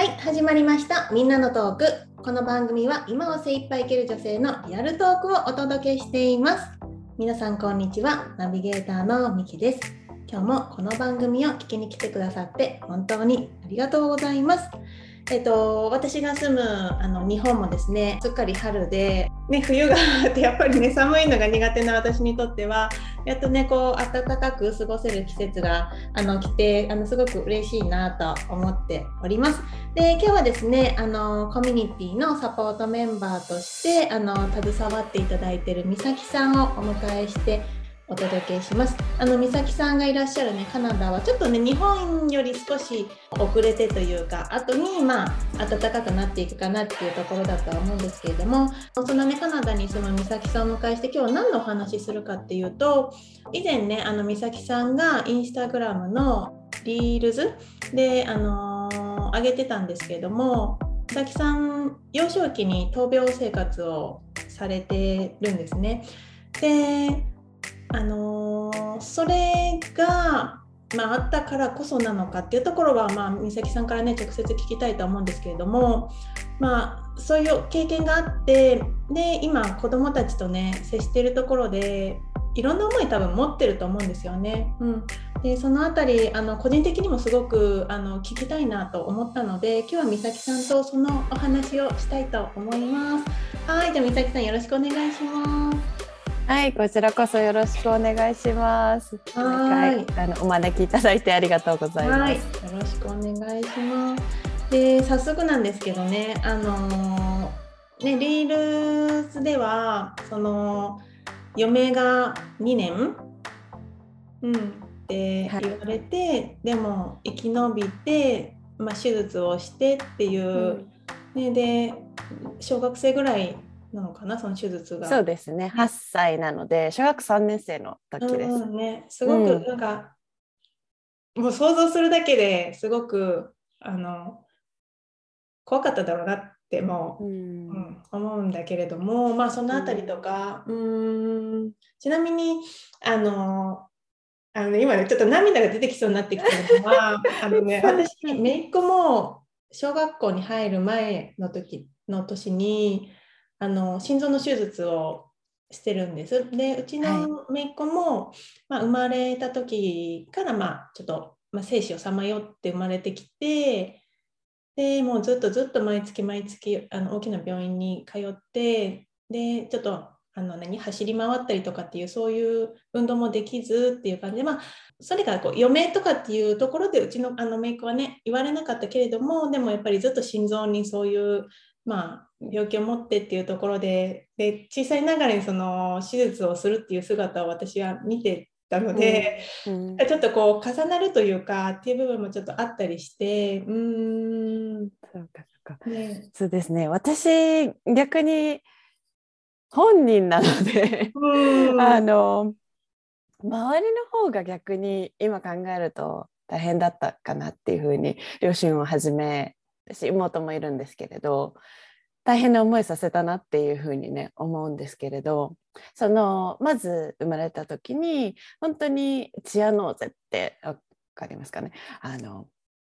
はい始まりました。みんなのトーク。この番組は今を精一杯生きる女性のリアルトークをお届けしています。皆さんこんにちは。ナビゲーターのみきです。今日もこの番組を聞きに来てくださって本当にありがとうございます。えっと、私が住むあの日本もですねすっかり春で、ね、冬があってやっぱりね寒いのが苦手な私にとってはやっとねこう暖かく過ごせる季節があの来てあのすごく嬉しいなと思っております。で今日はですねあのコミュニティのサポートメンバーとしてあの携わっていただいている美咲さんをお迎えしてお届けします。あの美咲さんがいらっしゃるねカナダはちょっとね日本より少し遅れてというか後にまあ暖かくなっていくかなっていうところだとは思うんですけれどもそのねカナダに住む美咲さんを迎えして今日何のお話するかっていうと以前ねあの美咲さんがインスタグラムのリールズであのー、上げてたんですけれども美咲さん幼少期に闘病生活をされてるんですね。であのー、それが、まあ、あったからこそなのかっていうところは、まあ、美咲さんからね直接聞きたいと思うんですけれども、まあ、そういう経験があってで今子どもたちとね接しているところでいろんな思い多分持ってると思うんですよね。うん、でそのあたりあの個人的にもすごくあの聞きたいなと思ったので今日は美咲さんとそのお話をしたいと思います。はいじゃあ美咲さんよろしくお願いします。はい、こちらこそよろしくお願いします。はい、あのお招きいただいてありがとうございます。よろしくお願いします。で、早速なんですけどね、あのー、ねリールズではその余命が2年、うんって言われて、はい、でも生き延びて、まあ、手術をしてっていう、うん、ねで小学生ぐらいなのかなその手術が。そうですね。8歳なので小学3年生の時です。ね、すごくなんか、うん、もう想像するだけですごくあの怖かっただろうなってもう、うん、うん、思うんだけれどもまあその辺りとか、うん、ん。ちなみにあのあの、ね、今ねちょっと涙が出てきそうになってきてるのは あの、ね、私姪っ子も小学校に入る前の時の年にあの心臓の手術をしてるんです。でうちの姪っ子も、はい、まあ、生まれた時からまあちょっと、まあ、生死をさまよって生まれてきてでもうずっとずっと毎月毎月あの大きな病院に通ってでちょっとあの何走り回ったりとかっていうそういう運動もできずっていう感じでまあそれがこう余命とかっていうところでうちのあのメイクはね言われなかったけれどもでもやっぱりずっと心臓にそういうまあ、病気を持ってっていうところでで小さいながらにその手術をするっていう姿を私は見てたので、うん。うん、ちょっとこう重なるというかっていう部分もちょっとあったりしてうん。そうかそうか、ね、そうですね。私逆に本人なのであの周りの方が逆に今考えると大変だったかなっていうふうに両親をはじめ私妹もいるんですけれど大変な思いさせたなっていうふうにね思うんですけれどそのまず生まれた時に本当にチアノーゼって分かりますかね？あの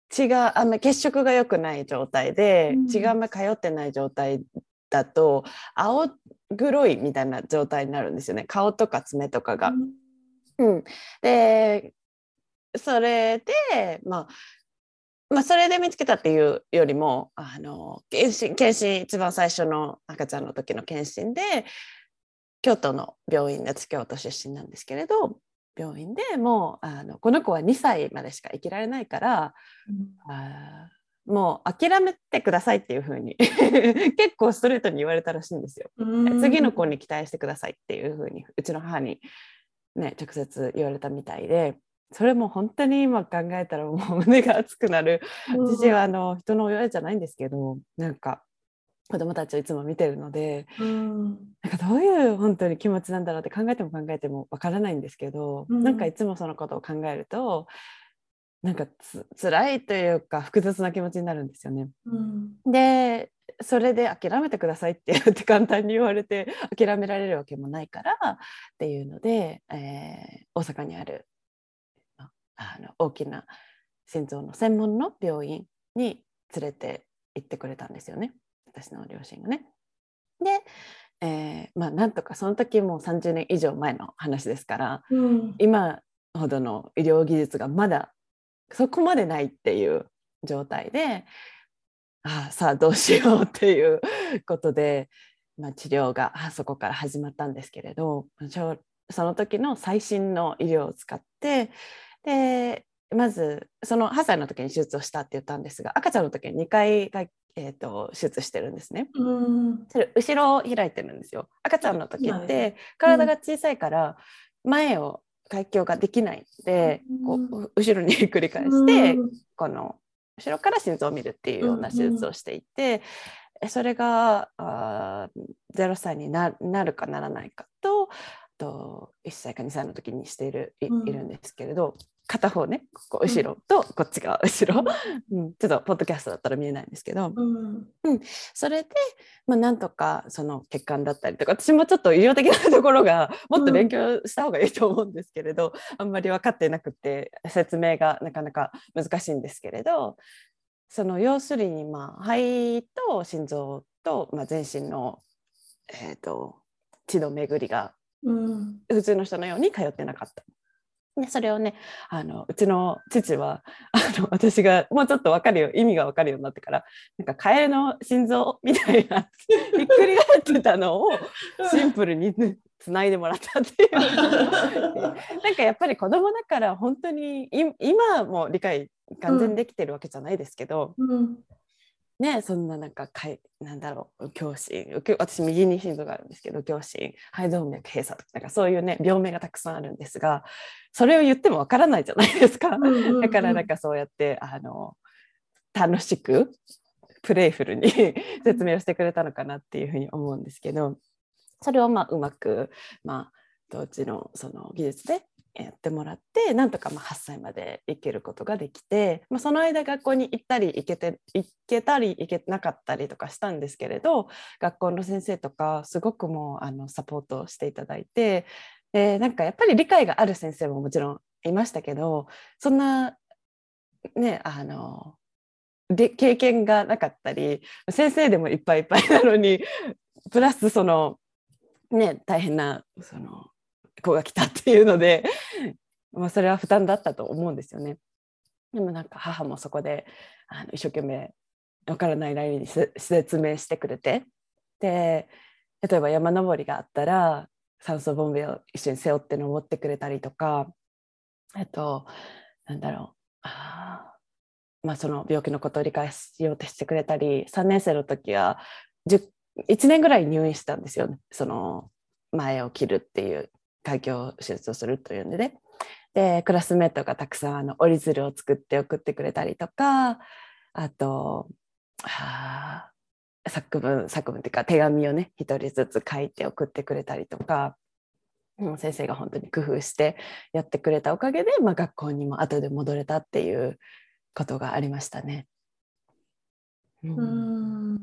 血があんま血色が良くない状態で、血があんまり通ってない状態だと青黒いみたいな状態になるんですよね。顔とか爪とかが。うん、でそれでまあまあ、それで見つけたっていうよりもあの検診検診一番最初の赤ちゃんの時の検診で京都の病院で京都出身なんですけれど病院でもうあのこの子は2歳までしか生きられないから、うん、あもう諦めてくださいっていうふうに 結構ストレートに言われたらしいんですよ。次の子に期待してくださいっていうふうにうちの母に、ね、直接言われたみたいでそれも本当に今考えたらもう胸が熱くなる、私はあの人の親じゃないんですけどなんか子供たちをいつも見てるので、うん、なんかどういう本当に気持ちなんだろうって考えても考えてもわからないんですけど、うん、なんかいつもそのことを考えるとなんかつ辛いというか複雑な気持ちになるんですよね。うん、でそれで諦めてくださいってって簡単に言われて諦められるわけもないからっていうので、えー、大阪にあるあの大きな心臓の専門の病院に連れて行ってくれたんですよね私の両親がね。で、えー、まあなんとかその時もう30年以上前の話ですから、うん、今ほどの医療技術がまだそこまでないっていう状態でああさあどうしようっていうことで、まあ、治療がそこから始まったんですけれどその時の最新の医療を使ってでまずその8歳の時に手術をしたって言ったんですが赤ちゃんの時に2回えーと、手術してるんですね。それ後ろを開いてるんですよ。赤ちゃんの時って体が小さいから前を開胸ができないので、こう後ろに繰り返して、この後ろから心臓を見るっていうような手術をしていて、それがあ0歳になるかならないかとと1歳か2歳の時にしているい,、るんですけれど片方ねここ後ろとこっちが 後ろ、うん、ちょっとポッドキャストだったら見えないんですけど、うん、うん、それで、まあ、なんとかその血管だったりとか私もちょっと医療的なところがもっと勉強した方がいいと思うんですけれど、あんまり分かってなくて説明がなかなか難しいんですけれどその要するにまあ肺と心臓と、まあ、全身の、えーと、血の巡りが普通の人のように通ってなかった。でそれをねあのうちの父は あの私がもうちょっと分かるよ意味が分かるようになってからなんかカエルの心臓みたいなひっくり返ってたのをシンプルにつないでもらったっていう。なんかやっぱり子供だから本当に今も理解完全できてるわけじゃないですけど、うん、ねそんななんかかいなんだろう胸心私右に心臓があるんですけど胸心肺動脈閉鎖とかなんかそういうね病名がたくさんあるんですがそれを言ってもわからないじゃないですか、だからなんかそうやってあの楽しくプレイフルに説明をしてくれたのかなっていうふうに思うんですけどそれをまあうまくまあ当時のその技術でやってもらってなんとかま8歳まで行けることができて、まあ、その間学校に行ったり行けて行けたり行けなかったりとかしたんですけれど学校の先生とかすごくもうあのサポートしていただいてでなんかやっぱり理解がある先生ももちろんいましたけどそんなねあので経験がなかったり先生でもいっぱいいっぱいなのにプラスそのね大変なその子が来たっていうので、まあ、それは負担だったと思うんですよね。でもなんか母もそこであの一生懸命わからないなりに説明してくれて。で例えば山登りがあったら酸素ボンベを一緒に背負って登ってくれたりとかあとなんだろう。あまあその病気のことを理解しようとしてくれたり3年生の時は1年ぐらい入院したんですよね。その前を切るっていう開胸手術をするというんでね。でクラスメートがたくさんあの折り鶴を作って送ってくれたりとかあとあ作文作文っていうか手紙をね一人ずつ書いて送ってくれたりとかもう先生が本当に工夫してやってくれたおかげで、まあ、学校にも後で戻れたっていうことがありましたね。うん、うん。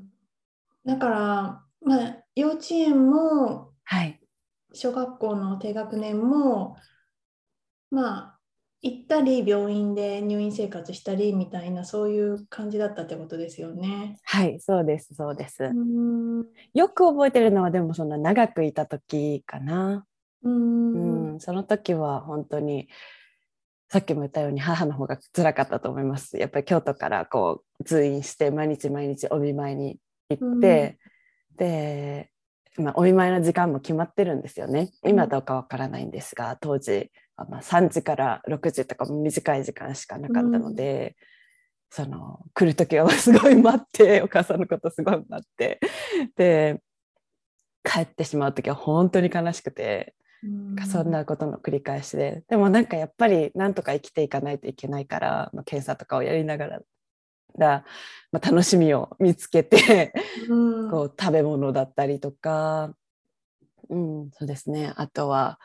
だから、まあ、幼稚園も、はい、小学校の低学年もまあ行ったり病院で入院生活したりみたいなそういう感じだったってことですよね。はいそうですそうです。よく覚えてるのはでもそんな長くいた時かな。うんその時は本当にさっきも言ったように母の方が辛かったと思います。やっぱり京都からこう通院して毎日毎日お見舞いに行って、でまあ、お見舞いの時間も決まってるんですよね。今どうかわからないんですが当時まあ、3時から6時とかも短い時間しかなかったので、うん、その来る時はすごい待って お母さんのことすごい待って。で帰ってしまう時は本当に悲しくて、うん、そんなことの繰り返しで。でもなんかやっぱりなんとか生きていかないといけないから、まあ、検査とかをやりながらら、まあ、楽しみを見つけてうん、こう食べ物だったりとか、うん、そうですね。あとは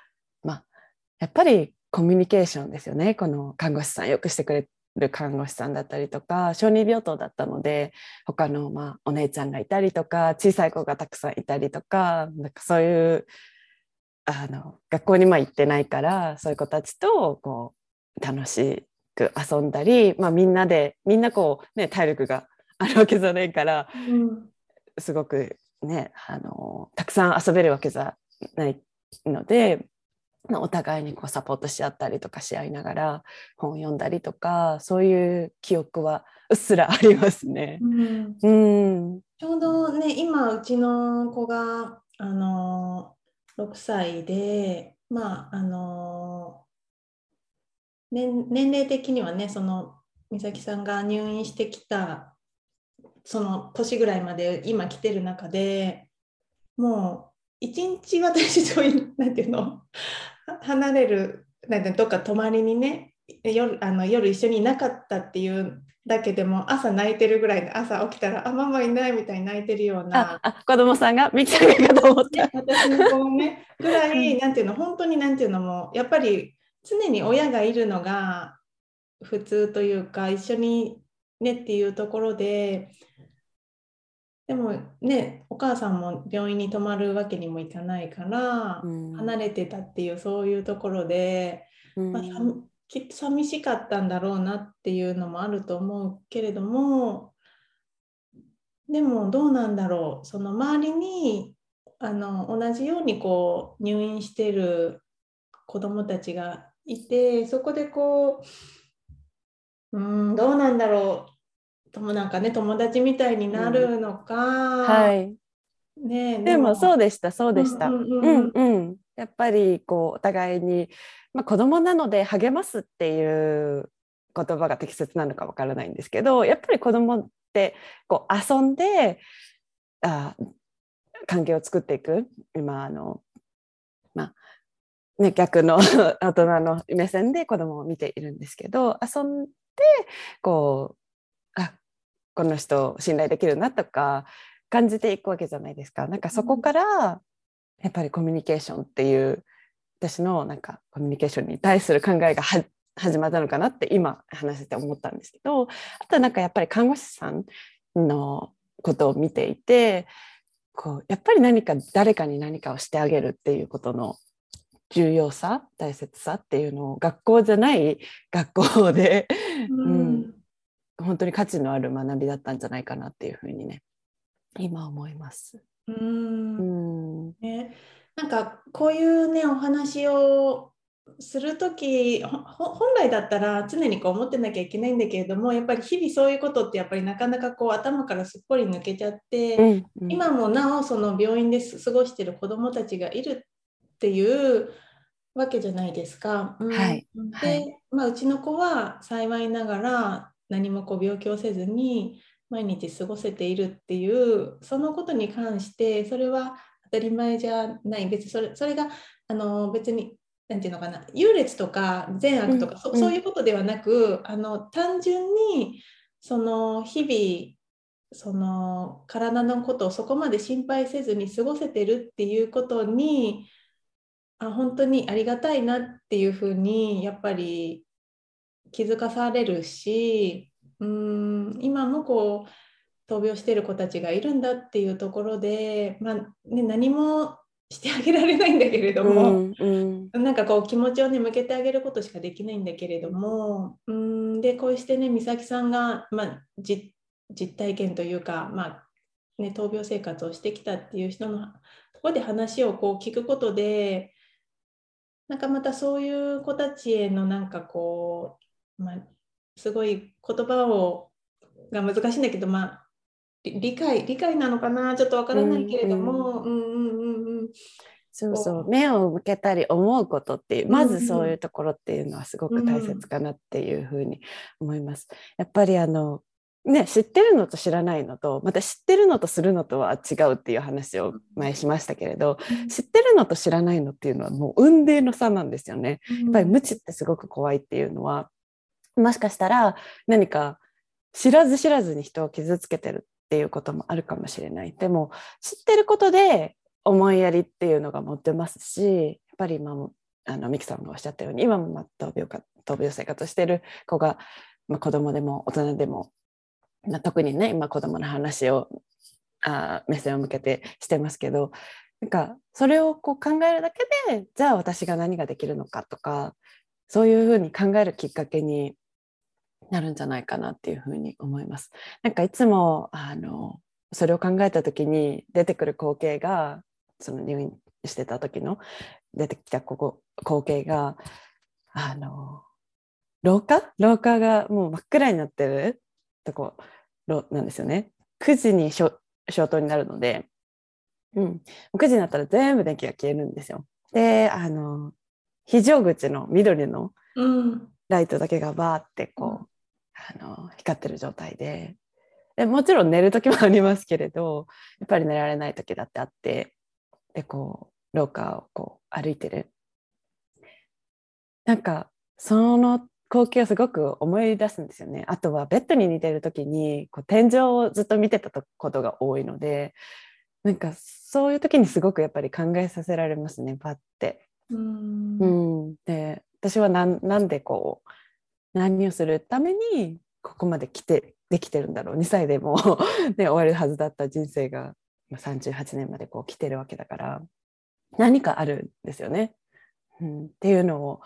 やっぱりコミュニケーションですよね。この看護師さんよくしてくれる看護師さんだったりとか小児病棟だったので他のまあお姉ちゃんがいたりとか小さい子がたくさんいたりとかなんかそういうあの学校にまあ行ってないからそういう子たちとこう楽しく遊んだり、まあ、みんなでみんなこう、ね、体力があるわけじゃないから、うんすごくねあのたくさん遊べるわけじゃないのでまあお互いにこうサポートし合ったりとかし合いながら本を読んだりとかそういう記憶はうっすらありますね。うんうん、ちょうどね、今、うちの子が、あのー、6歳で、まあ、あのー年、年齢的にはね、その、美咲さんが入院してきた、その年ぐらいまで今来てる中でもう、一日私とい、なんていうの、離れる、なんてどっか泊まりにね、夜あの夜一緒にいなかったっていうだけでも朝泣いてるぐらいで朝起きたらあママいないみたいに泣いてるようなああ子供さんが？ミキさんがかと思った。私の子もねぐらいなんていうの？本当になんていうのもやっぱり常に親がいるのが普通というか一緒にねっていうところででもねお母さんも病院に泊まるわけにもいかないから、うん。離れてたっていうそういうところで、うん。まあ、さきっと寂しかったんだろうなっていうのもあると思うけれどもでもどうなんだろうその周りにあの同じようにこう入院してる子どもたちがいてそこでこううんどうなんだろう。ともなんかね友達みたいになるのか、はい、ねえでもそうでしたそうでした。うんうんううん。んうん、やっぱりこうお互いに、まあ、子供なので励ますっていう言葉が適切なのかわからないんですけどやっぱり子供ってこう遊んであ関係を作っていく。今あの、まあね、逆の 大人の目線で子供を見ているんですけど遊んでこうあこの人信頼できるなとか感じていくわけじゃないですか。なんかそこからやっぱりコミュニケーションっていう私のなんかコミュニケーションに対する考えが始まったのかなって今話してて思ったんですけどあとはなんかやっぱり看護師さんのことを見ていてこうやっぱり何か誰かに何かをしてあげるっていうことの重要さ大切さっていうのを学校じゃない学校で、うん、本当に価値のある学びだったんじゃないかなっていうふうにね今思います。ううん。んね、なんかこういうねお話をする時ほ本来だったら常にこう思ってなきゃいけないんだけれどもやっぱり日々そういうことってやっぱりなかなかこう頭からすっぽり抜けちゃって、うんうん。今もなおその病院で過ごしてる子どもたちがいるっていうわけじゃないですか。うん。はい。で、はい。まあ、うちの子は幸いながら何もこう病気をせずに毎日過ごせているっていうそのことに関してそれは当たり前じゃない。別にそれそれがあの別になんていうのかな。優劣とか善悪とか、そうん。うん。そういうことではなくあの単純にその日々その体のことをそこまで心配せずに過ごせてるっていうことにあ本当にありがたいなっていうふうにやっぱり気づかされるしうん今もこう闘病してる子たちがいるんだっていうところで、まあね、何もしてあげられないんだけれども、うんうん。なんかこう気持ちをね向けてあげることしかできないんだけれどもうんでこうしてね美咲さんが、まあ、じ実体験というか、まあね、闘病生活をしてきたっていう人のところで話をこう聞くことでなんかまたそういう子たちへのなんかこう、まあ、すごい言葉をが難しいんだけど、まあ、り理解理解なのかなちょっとわからないけれども、うんうんうんうん。そうそう。目を向けたり思うことっていうまずそういうところっていうのはすごく大切かなっていうふうに思います。やっぱりあのね知ってるのと知らないのとまた知ってるのとするのとは違うっていう話を前しましたけれど知ってるのと知らないのっていうのはもう運命の差なんですよね。やっぱり無知ってすごく怖いっていうのはもしかしたら何か知らず知らずに人を傷つけてるっていうこともあるかもしれない。でも知ってることで思いやりっていうのが持ってますしやっぱり今もあのミキさんがおっしゃったように今もまあ闘病生活をしてる子が、まあ、子供でも大人でも、まあ、特にね今子供の話をあ目線を向けてしてますけどなんかそれをこう考えるだけでじゃあ私が何ができるのかとかそういうふうに考えるきっかけになるんじゃないかなっていうふうに思います。なんかいつもあのそれを考えた時に出てくる光景がその入院してた時の出てきたここ光景があの廊下？廊下がもう真っ暗になってるとこなんですよね。9時に消灯になるので、うん、9時になったら全部電気が消えるんですよ。であの非常口の緑のライトだけがバーってこう、あの光ってる状態で。でもちろん寝る時もありますけれどやっぱり寝られない時だってあってでこう廊下をこう歩いてる。なんかその光景をすごく思い出すんですよね。あとはベッドに似てる時にこう天井をずっと見てたことが多いのでなんかそういう時にすごくやっぱり考えさせられますねパッて。うん。うん。で私はなんでこう何をするためにここまで来てできてるんだろう。2歳でも ね、終わるはずだった人生が38年までこう来てるわけだから何かあるんですよね。うん、っていうのを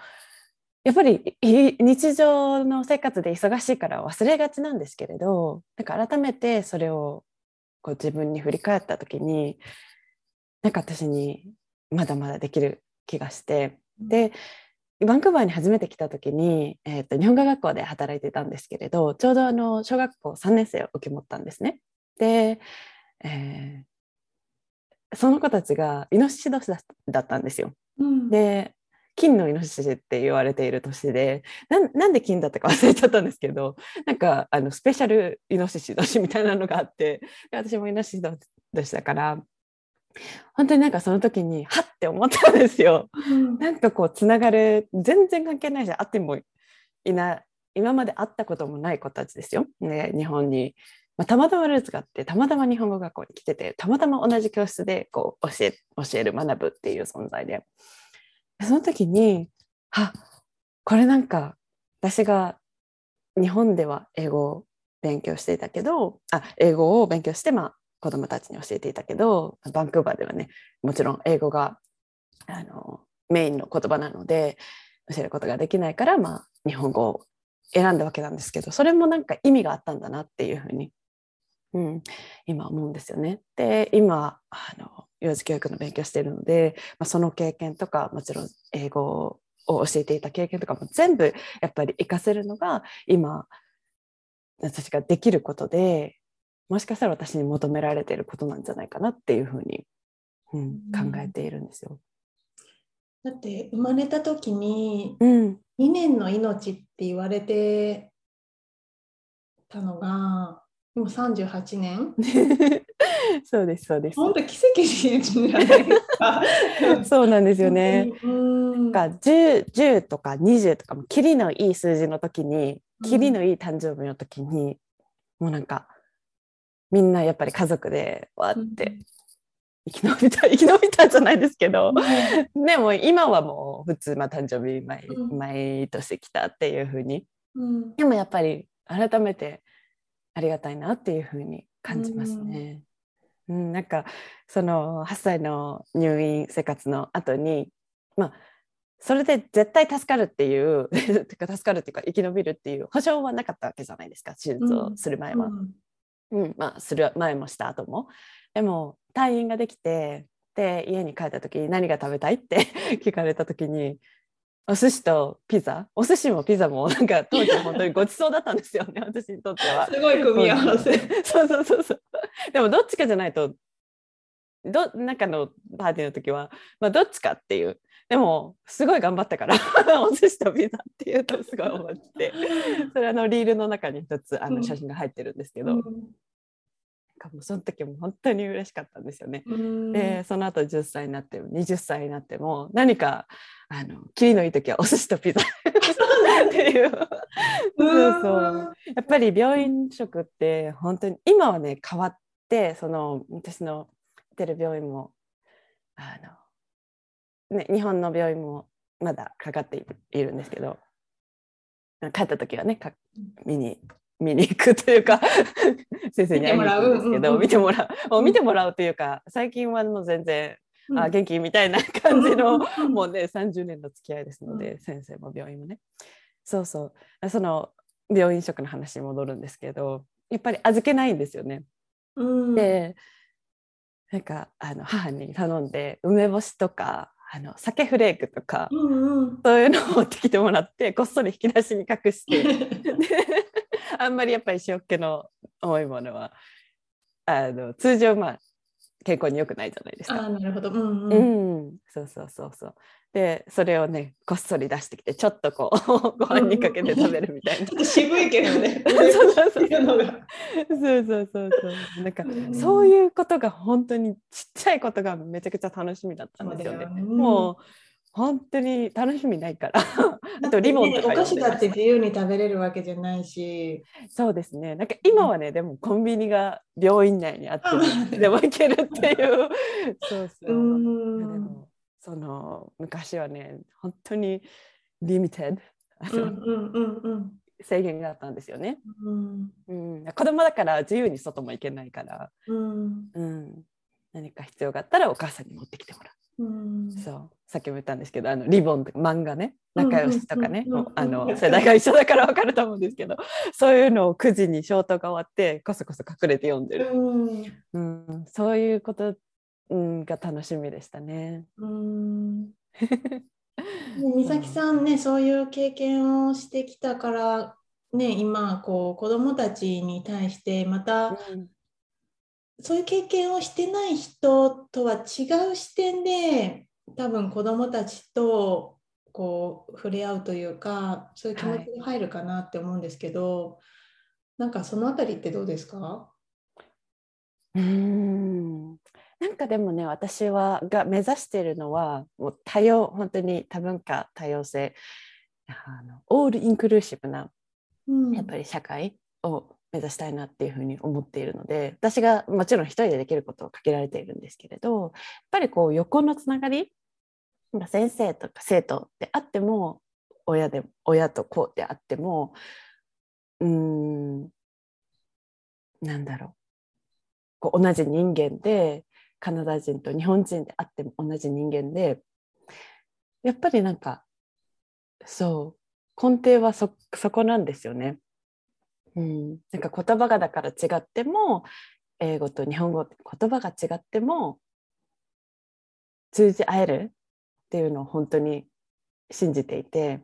やっぱり日常の生活で忙しいから忘れがちなんですけれどなんか改めてそれをこう自分に振り返った時になんか私にまだまだできる気がしてでバンクーバーに初めて来た時に、えーと、日本語学校で働いてたんですけれどちょうどあの小学校3年生を受け持ったんですね。で、えー、その子たちがイノシシ年だったんですよ。うん、で金のイノシシって言われている年でなんで金だったか忘れちゃったんですけどなんかあのスペシャルイノシシ年みたいなのがあって私もイノシシ年だから本当になんかその時にはって思ったんですよ。うん、なんかこうつながる全然関係ないし会ってもいな今まで会ったこともない子たちですよ。ね、日本に、まあ、たまたまルーツがあってたまたま日本語学校に来ててたまたま同じ教室でこう教え教える学ぶっていう存在でその時にあこれなんか私が日本では英語を勉強していたけどあ英語を勉強して、まあ、子どもたちに教えていたけどバンクーバーではねもちろん英語があのメインの言葉なので教えることができないから、まあ、日本語を選んだわけなんですけどそれもなんか意味があったんだなっていうふうに、うん、今思うんですよね。で今あの幼児教育の勉強しているので、まあ、その経験とかもちろん英語を教えていた経験とかも全部やっぱり活かせるのが今私ができることでもしかしたら私に求められていることなんじゃないかなっていうふうに、うん、考えているんですよ。だって生まれた時に2年の命って言われてたのが今38年 そうですそうです。本当奇跡じゃないですか。そうなんですよね。なんか 10, 10とか20とかもキリのいい数字の時にキリのいい誕生日の時に、もうなんかみんなやっぱり家族でわって生き延びた生き延びたじゃないですけど、うん、でも今はもう普通、まあ、誕生日毎,、毎年来たっていうふうに、うん、でもやっぱり改めてありがたいなっていうふうに感じますね。うん、うん、なんかその8歳の入院生活の後にまあそれで絶対助かるっていう てか助かるっていうか生き延びるっていう保証はなかったわけじゃないですか手術をする前は。うんうんまあ、する前もした後もでも退院ができてで家に帰った時に何が食べたいって 聞かれた時にお寿司とピザ？お寿司もピザも なんか当時本当にごちそうだったんですよね 私にとっては。すごい組み合わせ。そうそうそうそう。でもどっちかじゃないとど中のパーティーの時は、まあ、どっちかっていう。でもすごい頑張ったから お寿司とピザっていうとすごい思って。それあのリールの中に一つあの写真が入ってるんですけど、うん、かもその時も本当に嬉しかったんですよね。うん、でその後10歳になっても20歳になっても何かあのキリのいい時はお寿司とピザ。っていう そうそう。やっぱり病院食って本当に今はね変わってその私のってる病院もあの、ね、日本の病院もまだかかっているんですけど帰った時はね見に見に行くというか 先生に会いに行くんですけど見てもらう、見てもらう。というか最近はもう全然、うん、あ元気みたいな感じの、もうね30年の付き合いですので、先生も病院もね。そうそう。その病院食の話に戻るんですけどやっぱり預けないんですよね。うん、でなんかあの母に頼んで梅干しとかあの鮭フレークとか、うんうん、そういうのを持ってきてもらってこっそり引き出しに隠して あんまりやっぱり塩っ気の多いものはあの通常まあ健康に良くないじゃないですか。あなるほど、うんううんん、そうそうそうそう。でそれをねこっそり出してきてちょっとこう ご飯にかけて食べるみたいなちょ。っと渋いけどね。そうそうそうそうそうそうそう。なんかうんそういうことが本当にちっちゃいことがめちゃくちゃ楽しみだったんですよね。そうだよねもう本当に楽しみないから。あとリボンとかねお菓子だって自由に食べれるわけじゃないし。そうですね。なんか今はね、でもコンビニが病院内にあって でも行けるっていう。そうそう。うんでもその昔はね、本当にリミテッド制限があったんですよね。うんうん、子供だから自由に外も行けないから、うんうん、何か必要があったらお母さんに持ってきてもらうんう。そう、さっきも言ったんですけど、あのリボンとか漫画ね、仲良しとかね、世代が一緒だからわかると思うんですけど、そういうのを9時に消灯が終わってこそこそ隠れて読んでる。うん。うん、そういうこと、うん、が楽しみでしたね。うん。美咲さんね、そういう経験をしてきたから、ね、今こう子どもたちに対してまたうんそういう経験をしてない人とは違う視点で多分子どもたちとこう触れ合うというかそういう気持ちが入るかなって思うんですけど、なんかそのあたりってどうですか？うん。なんかでもね私はが目指しているのはもう多様本当に多文化多様性あのオールインクルーシブなうん。やっぱり社会を目指したいなっていうふうに思っているので私がもちろん一人でできることは限られているんですけれどやっぱりこう横のつながり先生とか生徒であっても親で親と子であってもうんなんだろうこう同じ人間でカナダ人と日本人であっても同じ人間でやっぱりなんかそう根底はそこなんですよね。うん、なんか言葉がだから違っても英語と日本語って言葉が違っても通じ合えるっていうのを本当に信じていて、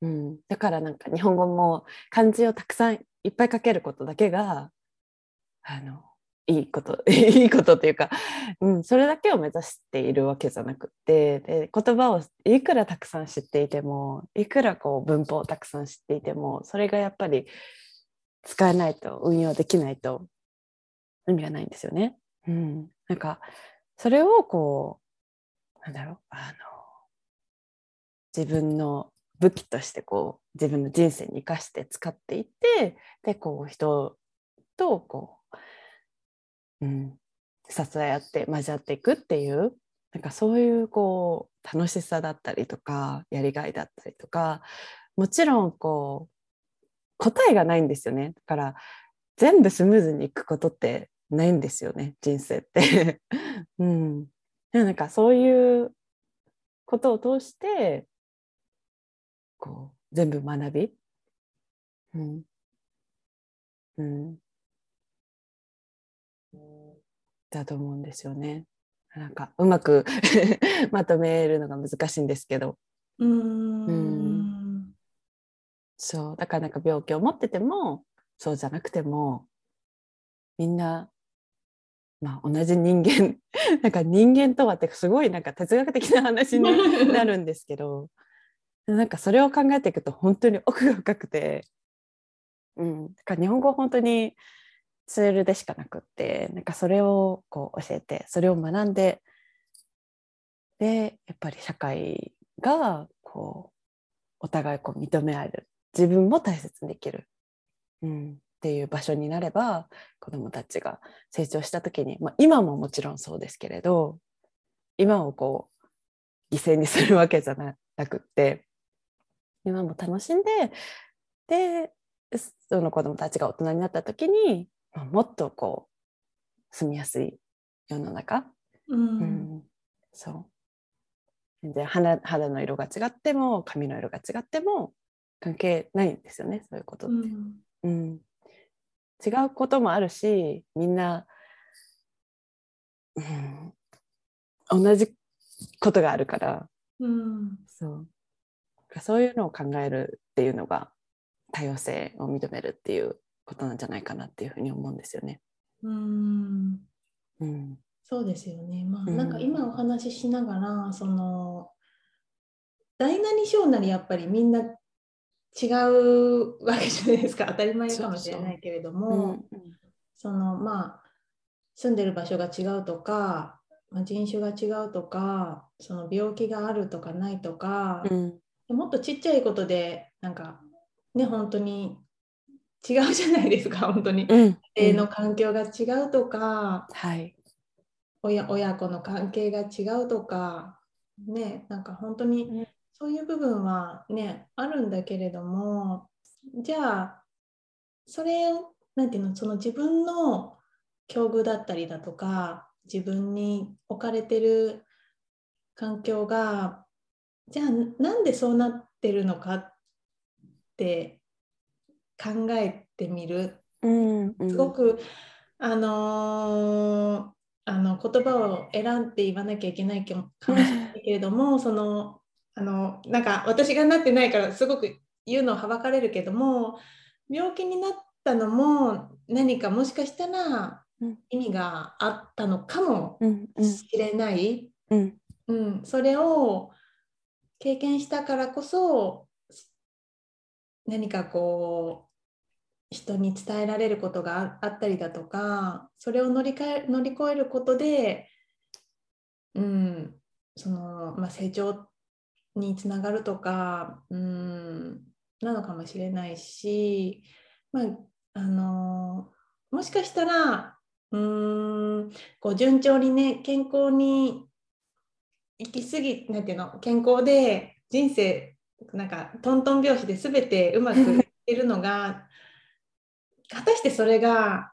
うん、だからなんか日本語も漢字をたくさんいっぱい書けることだけがあのいいこと いいことというか、うん、それだけを目指しているわけじゃなくってで言葉をいくらたくさん知っていてもいくらこう文法をたくさん知っていてもそれがやっぱり使えないと運用できないと意味がないんですよね。うん、なんかそれをこうなんだろうあの自分の武器としてこう自分の人生に生かして使っていってでこう人とこう、うん、支え合って交わっていくっていうなんかそういうこう楽しさだったりとかやりがいだったりとかもちろんこう答えがないんですよね。だから全部スムーズにいくことってないんですよね人生って。うん、でもなんかそういうことを通してこう全部学び、うん。うん、だと思うんですよね。なんかうまく まとめるのが難しいんですけど。うーん。そう。だからなんか病気を持っててもそうじゃなくてもみんな、まあ、同じ人間。なんか人間とはってすごいなんか哲学的な話に なるんですけど。なんかそれを考えていくと本当に奥が深くて、うん、だから日本語は本当にツールでしかなくってなんかそれをこう教えてそれを学んででやっぱり社会がこうお互いこう認め合える。自分も大切にできる、うん、っていう場所になれば子どもたちが成長した時に、まあ、今ももちろんそうですけれど今をこう犠牲にするわけじゃなくって今も楽しんででその子どもたちが大人になった時にまあもっとこう住みやすい世の中、ううん。ん、そう。全然肌肌の色が違っても髪の色が違っても関係ないんですよねそういうことって。うん。うん、違うこともあるしみんな、うん、同じことがあるから。うん。そう。そういうのを考えるっていうのが多様性を認めるっていうことなんじゃないかなっていうふうに思うんですよね。うん。うん。そうですよね。まあ、うん。なんか今お話ししながら、その大なり小なりやっぱりみんな違うわけじゃないですか。当たり前かもしれないけれどうもんそのまあ住んでる場所が違うとか、まあ、人種が違うとかその病気があるとかないとか、うん。もっとちっちゃいことでなんかね本当に違うじゃないですか本当に。うん家庭の環境が違うとか、はい。親親子の関係が違うとかねなんか本当にうん。そういう部分はねあるんだけれどもじゃあそれをなんていうのその自分の境遇だったりだとか自分に置かれてる環境がじゃあなんでそうなってるのかって考えてみる。うんうん。すごく、あのーあの言葉を選んで言わなきゃいけないかもしれないけれどもそのあのなんか私がなってないからすごく言うのはばかれるけども病気になったのも何かもしかしたらうん。意味があったのかもうんうん。しれない、うん。うん、それを経験したからこそ何かこう人に伝えられることがあったりだとかそれを乗りかえ乗り越えることで、うんそのまあ、成長につながるとか、うん、なのかもしれないし、まああのもしかしたらうんこう順調にね健康に行き過ぎなんていうの健康で人生なんかトントン拍子で全てうまくいってるのが 果たしてそれが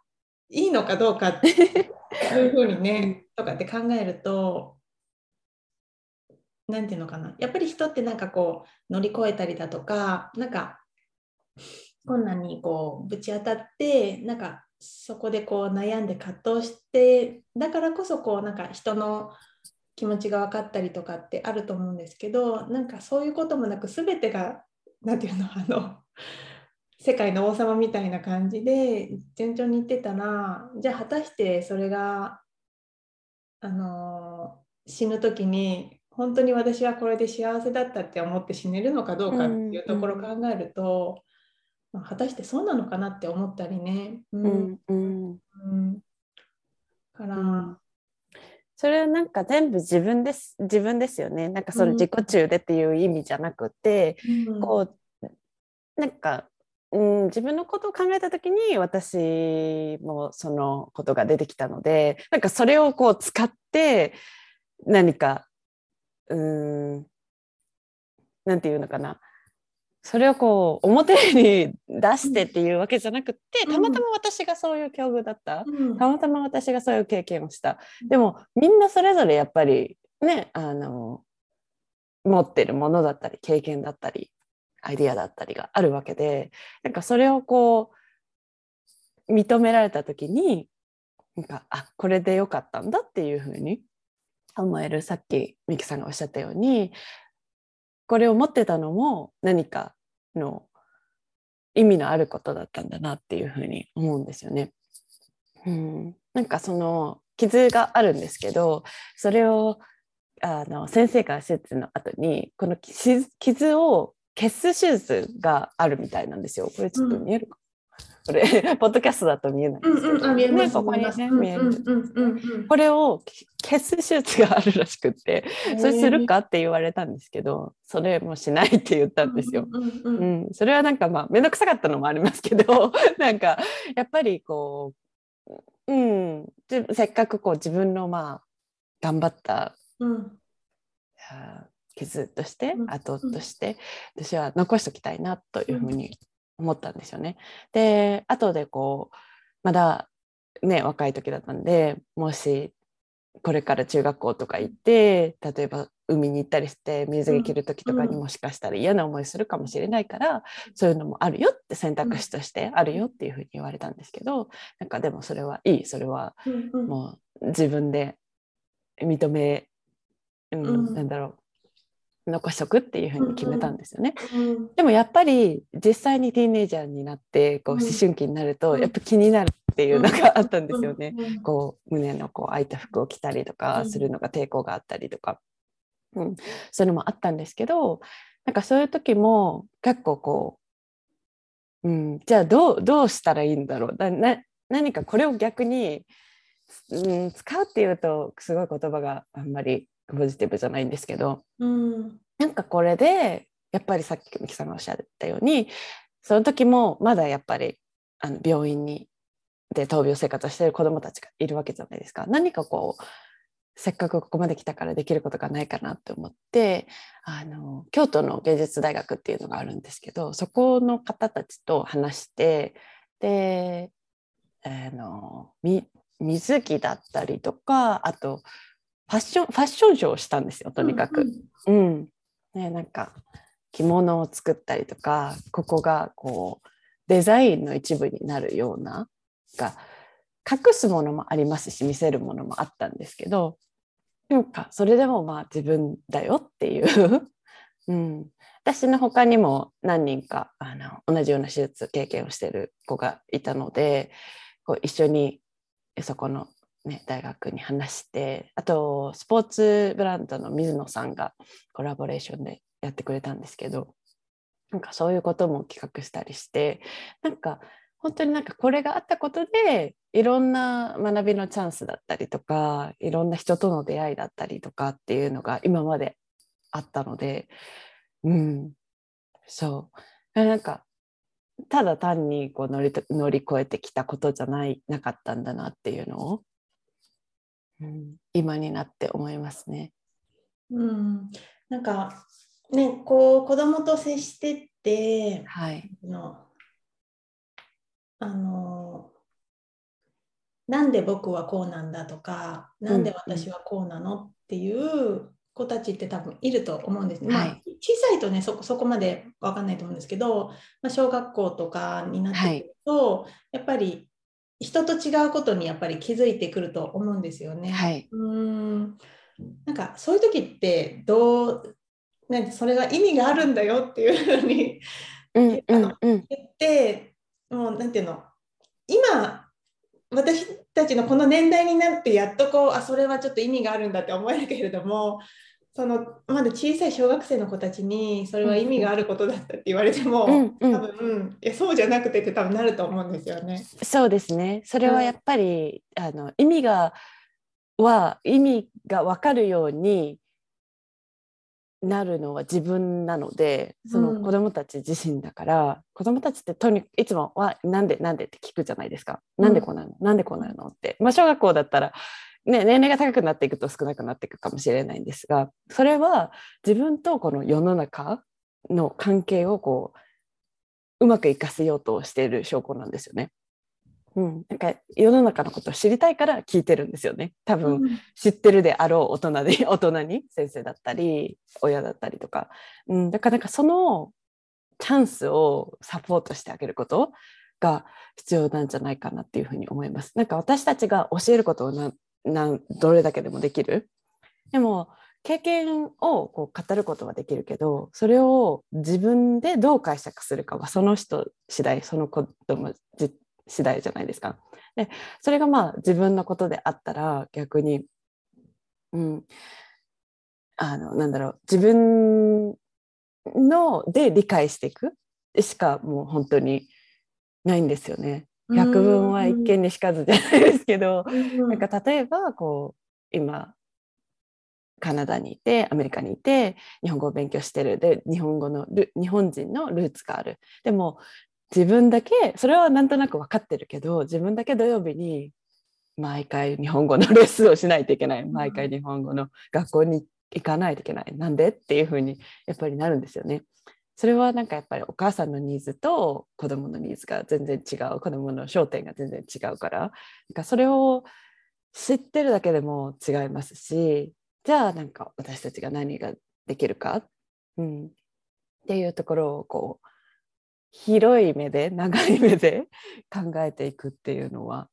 いいのかどうかって いうふうにねとかって考えるとなんていうのかな。やっぱり人ってなんかこう乗り越えたりだとかなんか困難にこうぶち当たってなんかそこでこう悩んで葛藤してだからこそこうなんか人の気持ちが分かったりとかってあると思うんですけどなんかそういうこともなく全てが何て言うのあの世界の王様みたいな感じで順調にいってたらじゃあ果たしてそれがあの死ぬ時に本当に私はこれで幸せだったって思って死ねるのかどうかっていうところを考えると、まあ果たしてそうなのかなって思ったりね。ううんんうん。うん。から、うん。それはなんか全部自分です自分ですよね。なんかそのうん。自己中でっていう意味じゃなくて、うん。こうなんか、うん、自分のことを考えた時に私もそのことが出てきたのでなんかそれをこう使って何かうんなんていうのかな。それをこう表に出してっていうわけじゃなくてうんたまたま私がそういう境遇だった。うん。たまたま私がそういう経験をした。でもみんなそれぞれやっぱりねあの持ってるものだったり経験だったりアイディアだったりがあるわけでなんかそれをこう認められた時になんかあこれでよかったんだっていうふうに思えるさっきミキさんがおっしゃったようにこれを持ってたのも何かの意味のあることだったんだなっていうふうに思うんですよね。うん、なんかその傷があるんですけどそれをあの先生から手術の後にこの傷傷を消す手術があるみたいなんですよ。これちょっと見えるか、これ ポッドキャストだと見えない。んですけど、うんうん、あ見えます、ねここにねうん見える、うんうんうん。うんこれを消す手術があるらしくってそれするかって言われたんですけどそれもしないって言ったんですよ。うんうんうんううん。ん、それはなんかまあ面倒くさかったのもありますけど なんかやっぱりこう、うん、じせっかくこう自分のまあ頑張った。うん。あ傷としてうん。後として私は残しておきたいなというふうに思ったんですよね。で後でこうまだね若い時だったんでもしこれから中学校とか行って例えば海に行ったりして水着着る時とかにもしかしたら嫌な思いするかもしれないから、そういうのもあるよって選択肢としてあるよっていうふうに言われたんですけどなんかでもそれはいい。それはもう自分で認め、うん、なんだろう残しとくっていうふうに決めたんですよね。でもやっぱり実際にティーネイジャーになってこう思春期になるとやっぱ気になるっていうのがあったんですよね。こう胸のこう開いた服を着たりとかするのが抵抗があったりとか、うん、そういうのもあったんですけどなんかそういう時も結構こう、うん、じゃあどうどうしたらいいんだろう。だな何かこれを逆に、うん、使うっていうとすごい言葉があんまりポジティブじゃないんですけど、うん、なんかこれでやっぱりさっきミキさんがおっしゃったようにその時もまだやっぱりあの病院にで闘病生活をしている子どもたちがいるわけじゃないですか。何かこうせっかくここまで来たからできることがないかなって思ってあの京都の芸術大学っていうのがあるんですけどそこの方たちと話してであの水着だったりとかあとファッションファッションショーをしたんですよとにかく。うん、うんね、なんか着物を作ったりとかここがこうデザインの一部になるようなが隠すものもありますし見せるものもあったんですけどなんかそれでもまあ自分だよっていう、うん、私の他にも何人かあの同じような手術経験をしてる子がいたのでこう一緒にそこの、ね、大学に話してあとスポーツブランドの水野さんがコラボレーションでやってくれたんですけどなんかそういうことも企画したりしてなんか本当になんかこれがあったことでいろんな学びのチャンスだったりとかいろんな人との出会いだったりとかっていうのが今まであったのでうんそう。なんかただ単にこう乗り乗り越えてきたことじゃないなかったんだなっていうのを、うん、今になって思いますね。うん、なんかねこう子供と接してって、はい、のあのなんで僕はこうなんだとか、なんで私はこうなのっていう子たちって多分いると思うんですね。まあ、小さいとねそこそこまで分かんないと思うんですけど、まあ、小学校とかになってくると、はい、やっぱり人と違うことにやっぱり気づいてくると思うんですよね。はい、うん。なんかそういう時ってどうなんそれが意味があるんだよっていうふうに 言って、もうなんていうの今私たちのこの年代になってやっとこうあそれはちょっと意味があるんだって思えるけれどもそのまだ小さい小学生の子たちにそれは意味があることだったって言われても、うんうん、多分いやそうじゃなくてって多分なると思うんですよね。そうですね。それはやっぱり、うん、あの意味がは意味が分かるようになるのは自分なのでその子供たち自身だから、うん、子供たちってとにいつもは「なんでなんで?」って聞くじゃないですか「なんでこうなるの、うん、なんでこうなるの?」って、まあ、小学校だったら、ね、年齢が高くなっていくと少なくなっていくかもしれないんですがそれは自分とこの世の中の関係をこううまくいかせようとしている証拠なんですよね。うん、なんか世の中のことを知りたいから聞いてるんですよね。多分知ってるであろう大人で 大人に先生だったり親だったりとか、うん、だからなんかそのチャンスをサポートしてあげることが必要なんじゃないかなっていうふうに思います。なんか私たちが教えることをななどれだけでもできる？でも経験をこう語ることはできるけどそれを自分でどう解釈するかはその人次第その子供次第じゃないですか。でそれがまあ自分のことであったら逆に、うん、あのなんだろう自分ので理解していくしかもう本当にないんですよね。百聞は一見にしかずじゃないですけど、なんか例えばこう今カナダにいてアメリカにいて日本語を勉強してる。で日本語の日本人のルーツがある。でも自分だけそれはなんとなく分かってるけど自分だけ土曜日に毎回日本語のレッスンをしないといけない。毎回日本語の学校に行かないといけない。なんで？っていうふうにやっぱりなるんですよね。それはなんかやっぱりお母さんのニーズと子供のニーズが全然違う。子供の焦点が全然違うから。なんかそれを知ってるだけでも違いますし。じゃあなんか私たちが何ができるか、うん、っていうところをこう広い目で長い目で 考えていくっていうのは、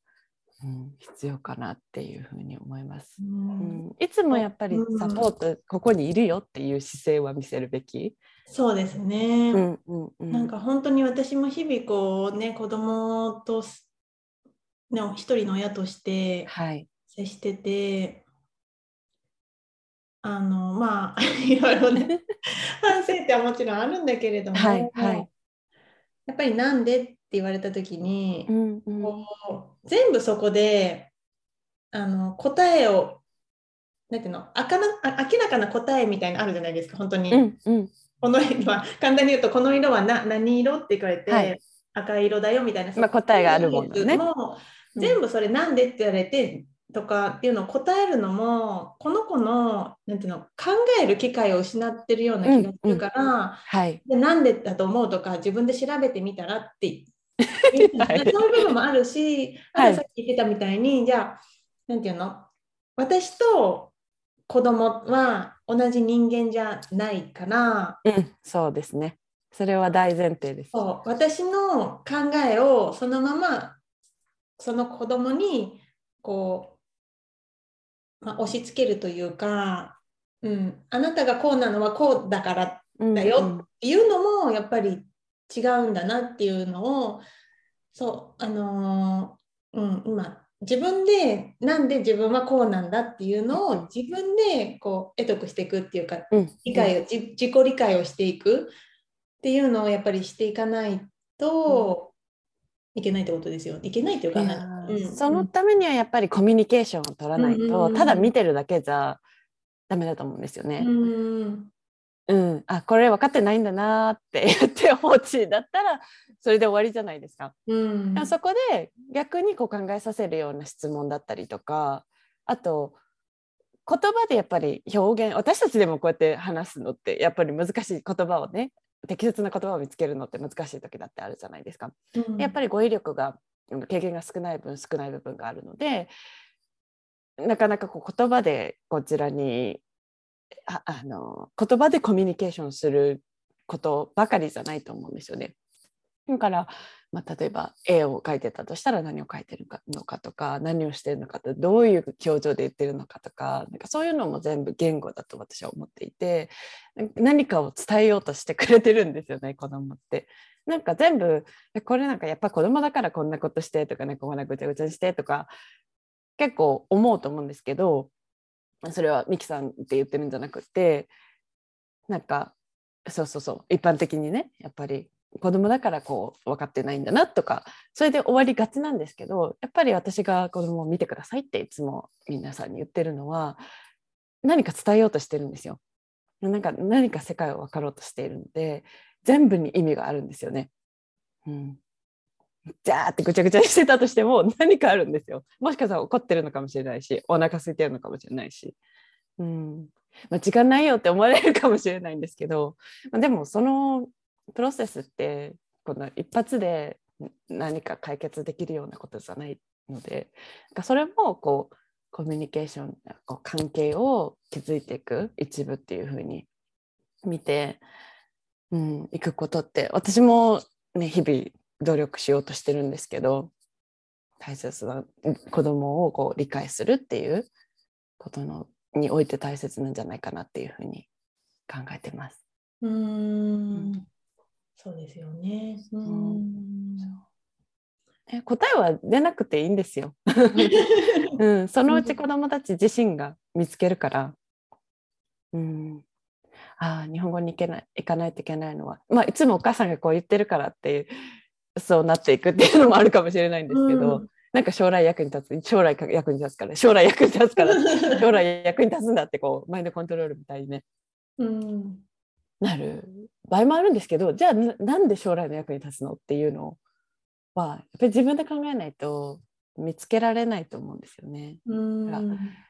うん、必要かなっていうふうに思います、うん、いつもやっぱりサポート、ここにいるよっていう姿勢は見せるべき。そうですね、うんうんうん、なんか本当に私も日々こうね子供とね、一人の親として接してて、はい、あのまあ いろいろね 反省ってはもちろんあるんだけれども、はいはい、やっぱりなんでって言われた時に、うんうん、こう全部そこであの答えをなんていうのあかな明らかな答えみたいなのあるじゃないですか本当に、うんうん、この色は簡単に言うとこの色はな何色って言われて、はい、赤色だよみたいな、まあ、答えがあるもんね。全部それなんでって言われてとかっていうのを答えるのもこの子のなんていうの考える機会を失ってるような気がするから、うんうん、はい、でなんでだと思うとか自分で調べてみたらって。そういう部分もあるし、はい、さっき言ってたみたいにじゃあなんていうの私と子供は同じ人間じゃないから、うん、そうですね。それは大前提です。そう。私の考えをそのままその子供にこう、まあ、押し付けるというか、うん、あなたがこうなのはこうだからだよ。っていうのもやっぱり違うんだなっていうのをそうあのー、うん、今自分でなんで自分はこうなんだっていうのを自分でこう得得していくっていうか、理解を自己理解をしていくっていうのをやっぱりしていかないと、いけないってことですよ。いけないっていうか、うん、そのためにはやっぱりコミュニケーションを取らないと、ただ見てるだけじゃダメだと思うんですよね。うんうん、あこれ分かってないんだなって 言って放置だったらそれで終わりじゃないですか。うん、そこで逆にこう考えさせるような質問だったりとかあと言葉でやっぱり表現私たちでもこうやって話すのってやっぱり難しい言葉をね適切な言葉を見つけるのって難しい時だってあるじゃないですか。うん、やっぱり語彙力が経験が少ない分少ない部分があるのでなかなかこう言葉でこちらにああの言葉でコミュニケーションすることばかりじゃないと思うんですよね。だから、まあ、例えば絵を描いてたとしたら何を描いてるのかとか何をしてるのかとどういう表情で言ってるのかとかなんかそういうのも全部言語だと私は思っていて何かを伝えようとしてくれてるんですよね子供って。なんか全部これなんかやっぱ子供だからこんなことしてとかねこんなぐちゃぐちゃにしてとか結構思うと思うんですけどそれはミキさんって言ってるんじゃなくてなんかそうそうそう一般的にねやっぱり子供だからこう分かってないんだなとかそれで終わりがちなんですけどやっぱり私が子供を見てくださいっていつも皆さんに言ってるのは何か伝えようとしてるんですよ。なんか何か世界を分かろうとしているので全部に意味があるんですよね。うん、じゃーってぐちゃぐちゃにしてたとしても 何かあるんですよ。もしかしたら怒ってるのかもしれないしお腹空いてるのかもしれないし。うんまあ、時間ないよって思われるかもしれないんですけど、まあ、でもそのプロセスってこの一発で何か解決できるようなことじゃないのでそれもこうコミュニケーションこう関係を築いていく一部っていうふうに見て、うん、いくことって私も、ね、日々努力しようとしてるんですけど大切な子供をこう理解するっていうことのにおいて大切なんじゃないかなっていうふうに考えてます。うん。そうですよね。うん、え答えは出なくていいんですよ。うん、そのうち子どもたち自身が見つけるから。うん、ああ日本語に行けない行かないといけないのは、まあ、いつもお母さんがこう言ってるからっていうそうなっていくっていうのもあるかもしれないんですけど、うん、なんか将来役に立つ将来役に立つから将来役に立つから将来役に立つんだってこうマインドコントロールみたいにね、うん、なる場合もあるんですけどじゃあなんで将来の役に立つのっていうのはやっぱり自分で考えないと見つけられないと思うんですよね。うん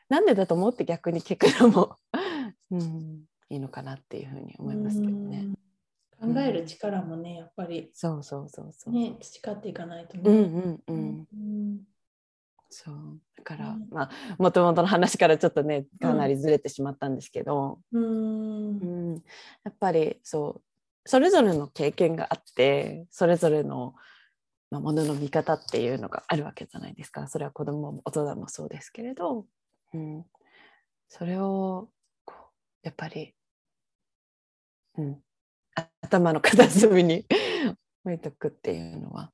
なんでだと思って逆に聞くのもうん、いいのかなっていうふうに思いますけどね。考える力もね、やっぱり、そうそうそうそう。ね、培っていかないとね。うんうんうん。うんそう。だから、うんまあもともとの話からちょっとねかなりずれてしまったんですけど、うん。うん。やっぱりそう。それぞれの経験があってそれぞれの、まあ、ものの見方っていうのがあるわけじゃないですか。それは子供も大人もそうですけれど、うん、それをこうやっぱり、うん、あ頭の片隅に置いとくっていうのは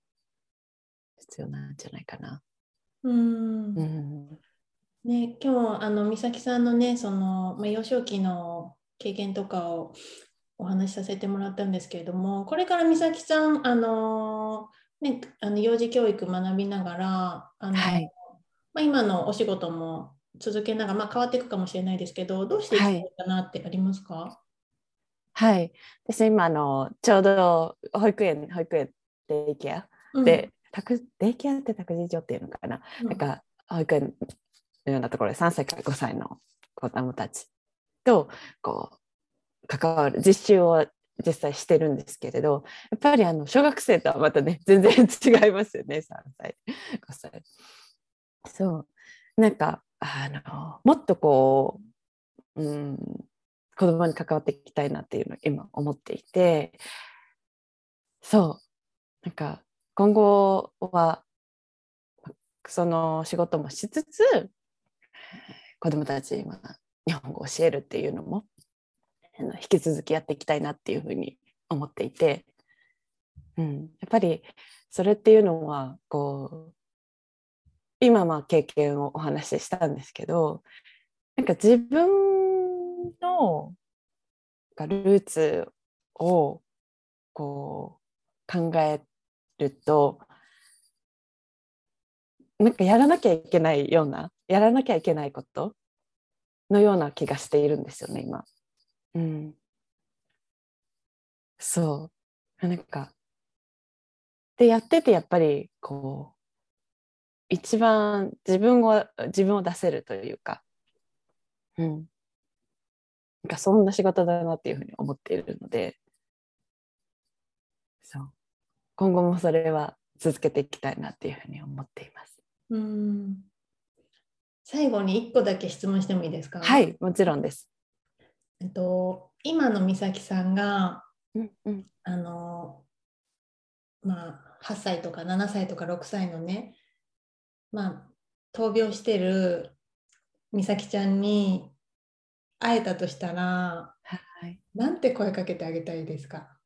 必要なんじゃないかな。うん。うん。ね、今日あの美咲さんのねその、まあ、幼少期の経験とかをお話しさせてもらったんですけれどもこれから美咲さんあの、ね、あの幼児教育学びながらあの、はい。まあ、今のお仕事も続けながら、まあ、変わっていくかもしれないですけどどうしていきたいかなってありますか、はい、私今あのちょうど保育園保育園デイケアうん。デイケアって託児所っていうのかな、うん。なんか保育園のようなところで3歳から5歳の子どもたちとこう関わる実習を実際してるんですけれどやっぱりあの小学生とはまたね 全然違いますよね3歳5歳。そう。なんかあのもっとこう、うん、子供に関わっていきたいなっていうのを今思っていてそう。なんか今後はその仕事もしつつ子どもたちに今日本語を教えるっていうのも引き続きやっていきたいなっていうふうに思っていて、うん、やっぱりそれっていうのはこう今まあ経験をお話ししたんですけどなんか自分のルーツをこう考えるとなんかやらなきゃいけないようなやらなきゃいけないことのような気がしているんですよね今。うん、そう。なんかでやっててやっぱりこう一番自分を自分を出せるというか、うん、なんかそんな仕事だなっていうふうに思っているので。そう。今後もそれは続けていきたいなっていうふうに思っています。うん。最後に1個だけ質問してもいいですか？はい、もちろんです。えっと、今の美咲さんがうんうん。あのまあ8歳とか7歳とか6歳のねまあ闘病してる美咲ちゃんに会えたとしたらはい、なんて声かけてあげたいですか？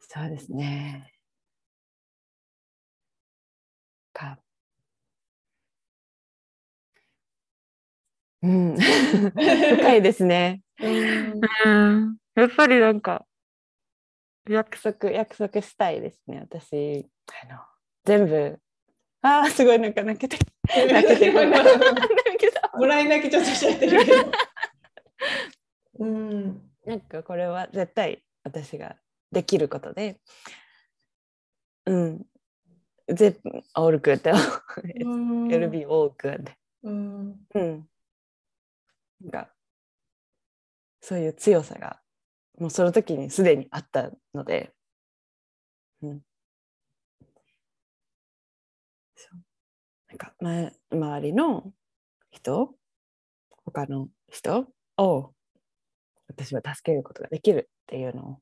そうですね。か。うん、深いですね。うんやっぱりなんか約束約束したいですね。私あの全部あーすごいなんか泣けて 泣けてくる もらい泣きちょっとしちゃってるけど。うん。なんかこれは絶対私ができることで、うん、絶 all good う。ん。it'll be all good うん。うん。なんかそういう強さがもうその時にすでにあったので、うん。なんか、ま、周りの人？他の人？を私は助けることができるっていうのを。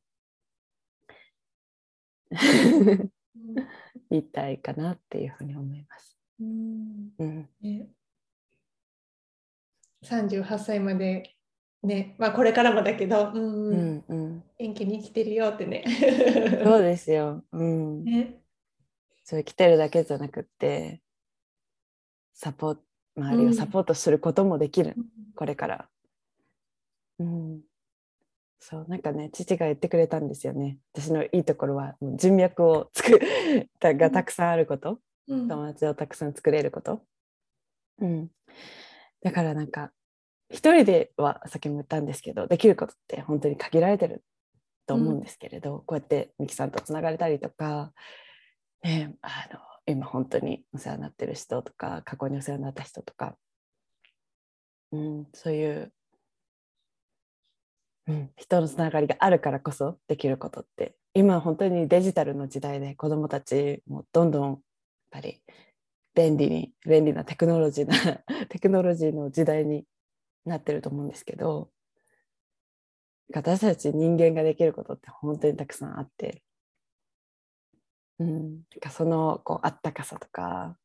言いたいかなっていうふうに思います。うん。うん、ね、38歳まで、ね。まあ、これからもだけど、うん。う、ん、うん、元気に生きてるよってね。そうですよ。うん。ね。そう生きてるだけじゃなくってサポ周りをサポートすることもできる、これから。うん、そうなんかね父が言ってくれたんですよね。私のいいところはもう人脈を作たがたくさんあること、うん。友達をたくさん作れること、うん、だからなんか一人ではさっきも言ったんですけどできることって本当に限られてると思うんですけれど、こうやってミキさんとつながれたりとか、ね、あの今本当にお世話になってる人とか過去にお世話になった人とか、うん、そういう、うん、人のつながりがあるからこそできることって今本当にデジタルの時代で子どもたちもどんどんやっぱり便利に便利なテクノロジーな テクノロジーの時代になってると思うんですけど私たち人間ができることって本当にたくさんあって、うん、そのこうあったかさとか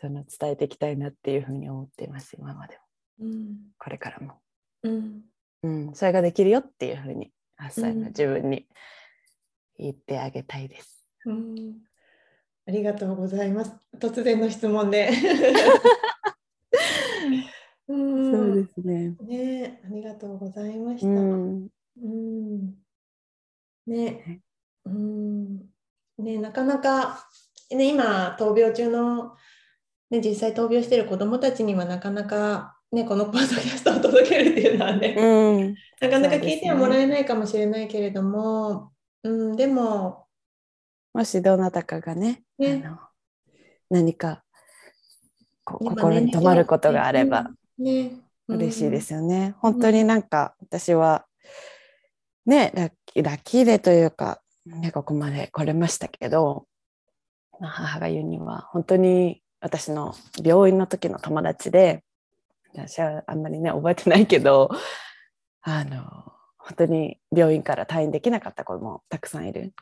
その伝えていきたいなっていうふうに思っています今までも、うん、これからも、うん。うん、それができるよっていうふうに8歳の自分に言ってあげたいです。うん、ありがとうございます。突然の質問で。うん、そうですね。ね、ありがとうございました。うん、うん、ね、うん、ね、なかなか、ね、今闘病中のね、実際闘病している子どもたちにはなかなか、ね、このポッドキャストを届けるっていうのはね、うん、なかなか聞いてはもらえないかもしれないけれども、う、ね、うん、でももしどなたかがね、ね、何かこ心に留まることがあれば、ね、嬉しいですよね。本当になんか私はねラッキーラッキーでというか、ね、ここまで来れましたけど母が言うには本当に私の病院の時の友達で私はあんまりね覚えてないけどあの本当に病院から退院できなかった子もたくさんいる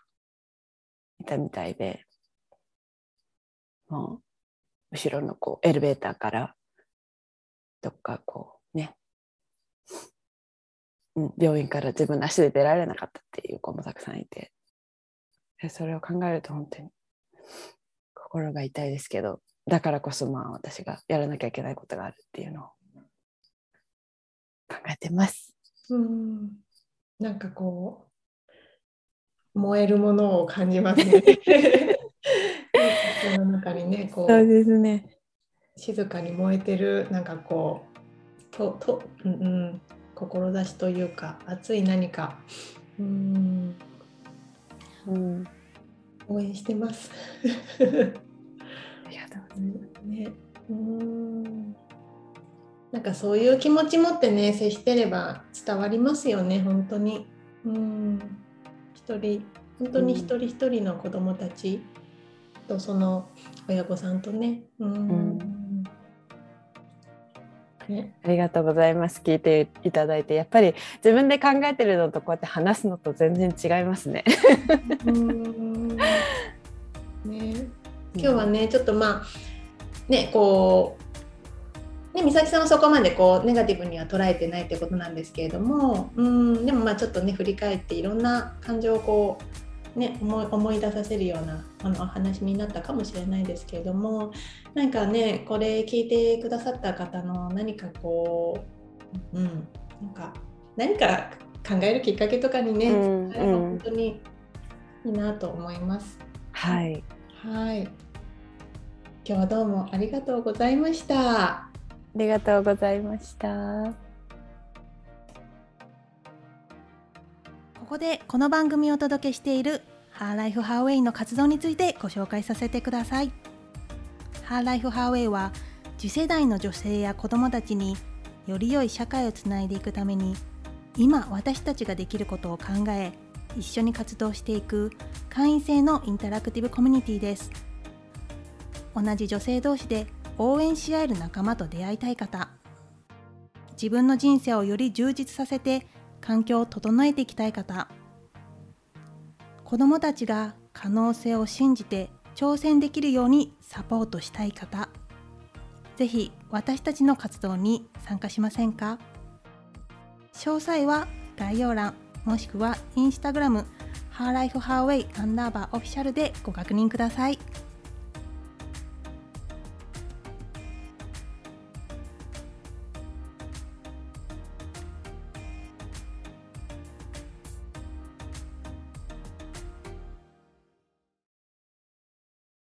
いたみたいでもう後ろのこうエレベーターからどっかこうね、うん、病院から自分の足で出られなかったっていう子もたくさんいて。それを考えると本当に心が痛いですけどだからこそまあ私がやらなきゃいけないことがあるっていうのを考えてます。うん。なんかこう燃えるものを感じますね。その中にねこうそうですね。静かに燃えてるなんかこうとと、うんうん、志というか熱い何か。うんうん応援してます。ありがとうございます。ね、うんなんかそういう気持ち持ってね接してれば伝わりますよね本当に。うん一人本当に一人一人の子どもたちとその親御さんとね。うん、うんね、ありがとうございます。聞いていただいて、やっぱり自分で考えてるのとこうやって話すのと全然違いますね。ね。今日はねちょっとまあねこうね美咲さんはそこまでこうネガティブには捉えてないってことなんですけれどもうん。でもまあちょっとね振り返っていろんな感情をこうね思い思い出させるようなあの話になったかもしれないですけれどもなんかねこれ聞いてくださった方の何かこううんなんか何か考えるきっかけとかにね、うんうん、本当にいいなと思います。はい。はい。今日はどうもありがとうございました。ありがとうございました。ここでこの番組をお届けしているハーライフハーウェイの活動についてご紹介させてください。ハーライフハーウェイは次世代の女性や子どもたちにより良い社会をつないでいくために今私たちができることを考え一緒に活動していく会員制のインタラクティブコミュニティです同じ女性同士で応援し合える仲間と出会いたい方自分の人生をより充実させて環境を整えていきたい方。子どもたちが可能性を信じて挑戦できるようにサポートしたい方。ぜひ私たちの活動に参加しませんか？詳細は概要欄もしくはインスタグラムハーライフハーウェイアンダーバーオフィシャルでご確認ください。